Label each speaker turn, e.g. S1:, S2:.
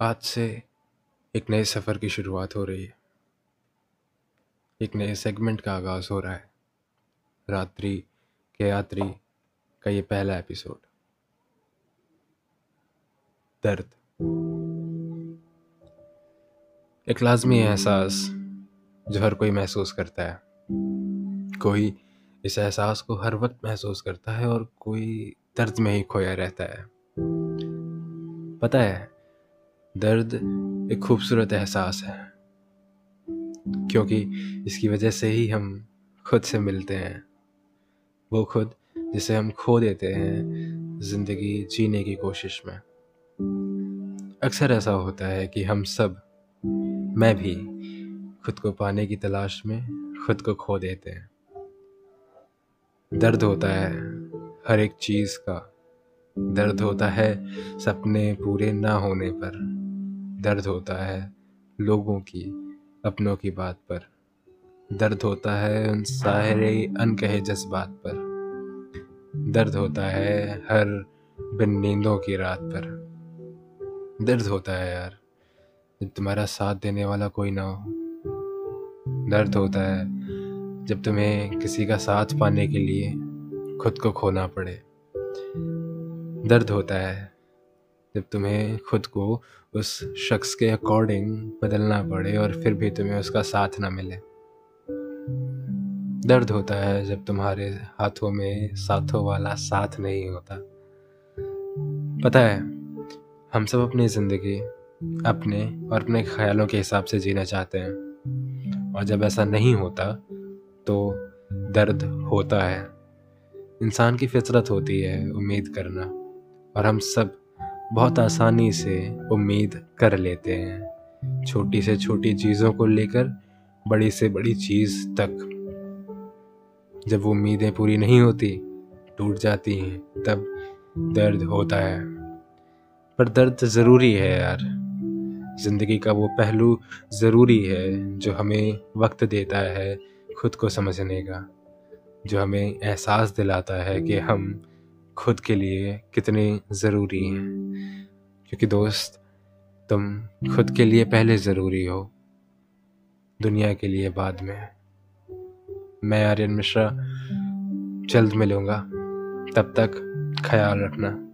S1: आज से एक नए सफ़र की शुरुआत हो रही है। एक नए सेगमेंट का आगाज़ हो रहा है। रात्रि के यात्री का ये पहला एपिसोड दर्द। एक लाजमी एहसास जो हर कोई महसूस करता है। कोई इस एहसास को हर वक्त महसूस करता है और कोई दर्द में ही खोया रहता है। पता है दर्द एक खूबसूरत एहसास है, क्योंकि इसकी वजह से ही हम खुद से मिलते हैं। वो खुद जिसे हम खो देते हैं ज़िंदगी जीने की कोशिश में। अक्सर ऐसा होता है कि हम सब, मैं भी, खुद को पाने की तलाश में खुद को खो देते हैं। दर्द होता है हर एक चीज़ का। दर्द होता है सपने पूरे ना होने पर। दर्द होता है लोगों की, अपनों की बात पर। दर्द होता है उन सारे अनकहे जज्बात पर। दर्द होता है हर बिन नींदों की रात पर। दर्द होता है यार, जब तुम्हारा साथ देने वाला कोई ना हो। दर्द होता है जब तुम्हें किसी का साथ पाने के लिए खुद को खोना पड़े। दर्द होता है जब तुम्हें खुद को उस शख्स के अकॉर्डिंग बदलना पड़े और फिर भी तुम्हें उसका साथ ना मिले। दर्द होता है जब तुम्हारे हाथों में साथों वाला साथ नहीं होता। पता है, हम सब अपनी ज़िंदगी, अपने और अपने ख्यालों के हिसाब से जीना चाहते हैं। और जब ऐसा नहीं होता तो दर्द होता है। इंसान की फितरत होती है उम्मीद करना। और हम सब बहुत आसानी से उम्मीद कर लेते हैं। छोटी से छोटी चीज़ों को लेकर बड़ी से बड़ी चीज़ तक। जब वो उम्मीदें पूरी नहीं होती, टूट जाती हैं, तब दर्द होता है। पर दर्द ज़रूरी है यार। ज़िंदगी का वो पहलू ज़रूरी है जो हमें वक्त देता है खुद को समझने का, जो हमें एहसास दिलाता है कि हम खुद के लिए कितने ज़रूरी हैं। क्योंकि दोस्त, तुम खुद के लिए पहले ज़रूरी हो। दुनिया के लिए बाद में। मैं आर्यन मिश्रा, जल्द मिलूँगा। तब तक ख्याल रखना।